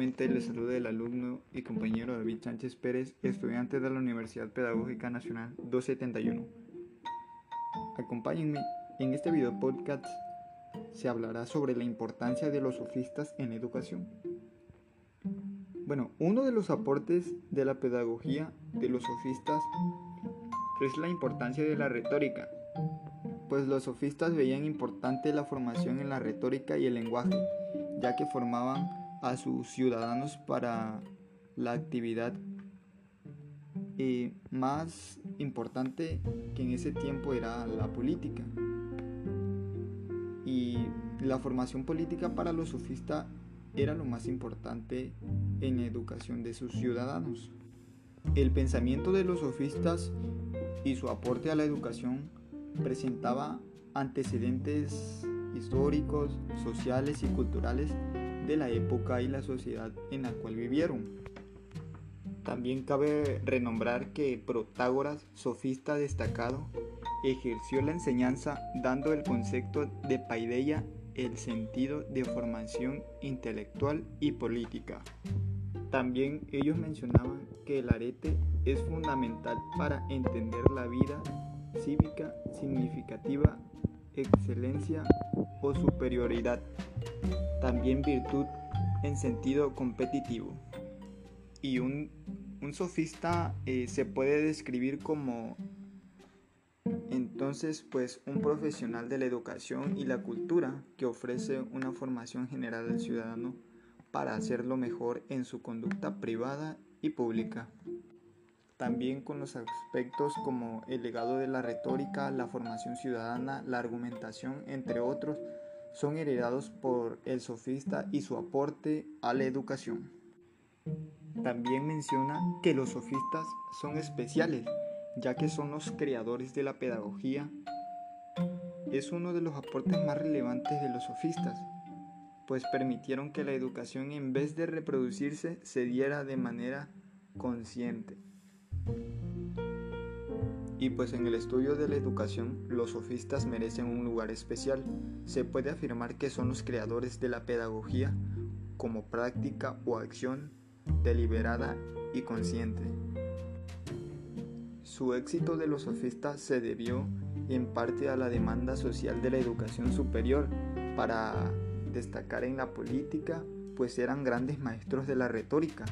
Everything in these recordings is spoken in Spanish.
Nuevamente les saluda el alumno y compañero David Sánchez Pérez, estudiante de la Universidad Pedagógica Nacional 271. Acompáñenme, en este video podcast se hablará sobre la importancia de los sofistas en educación. Bueno, uno de los aportes de la pedagogía de los sofistas es la importancia de la retórica, pues los sofistas veían importante la formación en la retórica y el lenguaje, ya que formaban a sus ciudadanos para la actividad eh, más importante que en ese tiempo era la política. Y la formación política para los sofistas era lo más importante en la educación de sus ciudadanos. El pensamiento de los sofistas y su aporte a la educación presentaba antecedentes históricos, sociales y culturales de la época y la sociedad en la cual vivieron. También cabe renombrar que Protágoras, sofista destacado, ejerció la enseñanza dando el concepto de paideia el sentido de formación intelectual y política. También ellos mencionaban que el arete es fundamental para entender la vida cívica significativa, excelencia o superioridad. También virtud en sentido competitivo. Y un, sofista eh, se puede describir como entonces pues un profesional de la educación y la cultura que ofrece una formación general al ciudadano para hacerlo mejor en su conducta privada y pública también con los aspectos como el legado de la retórica, la formación ciudadana, la argumentación, entre otros, son heredados por el sofista y su aporte a la educación. También menciona que los sofistas son especiales, ya que son los creadores de la pedagogía. Es uno de los aportes más relevantes de los sofistas, pues permitieron que la educación en vez de reproducirse se diera de manera consciente. Y pues en el estudio de la educación, los sofistas merecen un lugar especial. Se puede afirmar que son los creadores de la pedagogía como práctica o acción deliberada y consciente. Su éxito de los sofistas se debió en parte a la demanda social de la educación superior para destacar en la política, pues eran grandes maestros de la retórica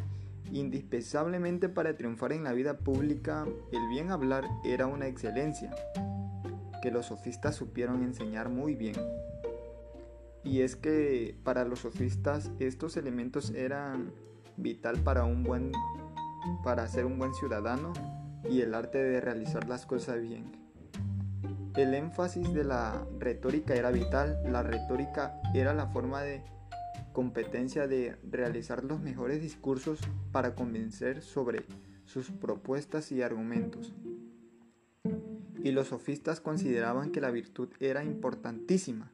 Indispensablemente para triunfar en la vida pública, el bien hablar era una excelencia, que los sofistas supieron enseñar muy bien. Y es que para los sofistas estos elementos eran vital para un buen para ser un buen ciudadano y el arte de realizar las cosas bien. El énfasis de la retórica era vital, la retórica era la forma de competencia de realizar los mejores discursos para convencer sobre sus propuestas y argumentos. Y los sofistas consideraban que la virtud era importantísima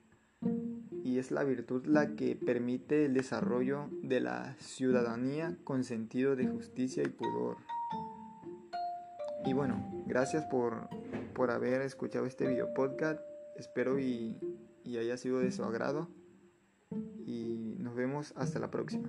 y es la virtud la que permite el desarrollo de la ciudadanía con sentido de justicia y pudor. Y bueno, gracias por, haber escuchado este video podcast. Espero y, y haya sido de su agrado y nos vemos hasta la próxima.